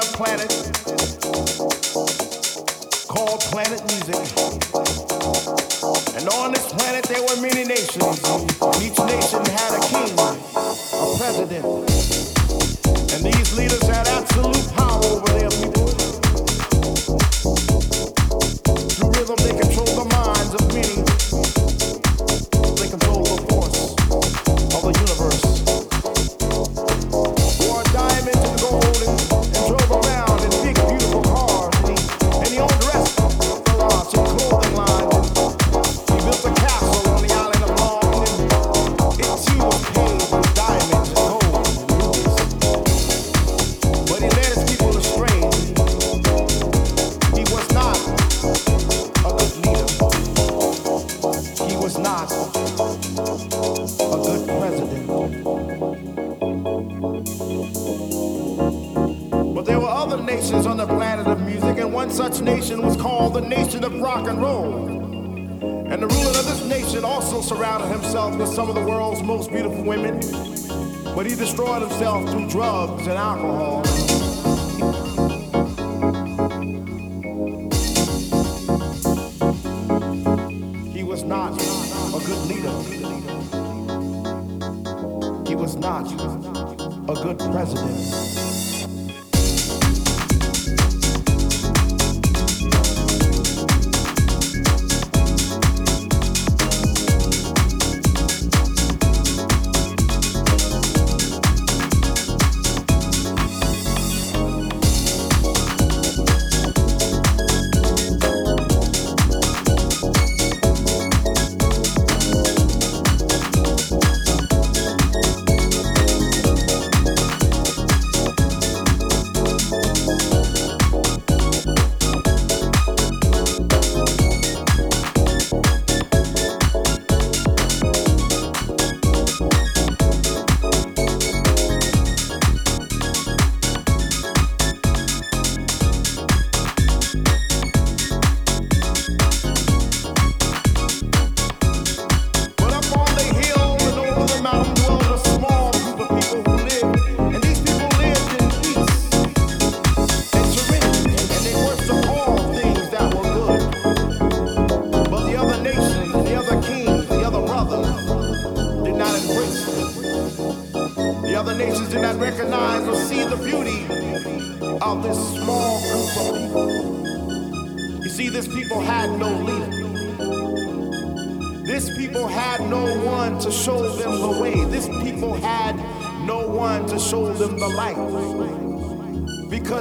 a planet called Planet Music. And on this planet, there were many nations.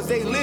they live.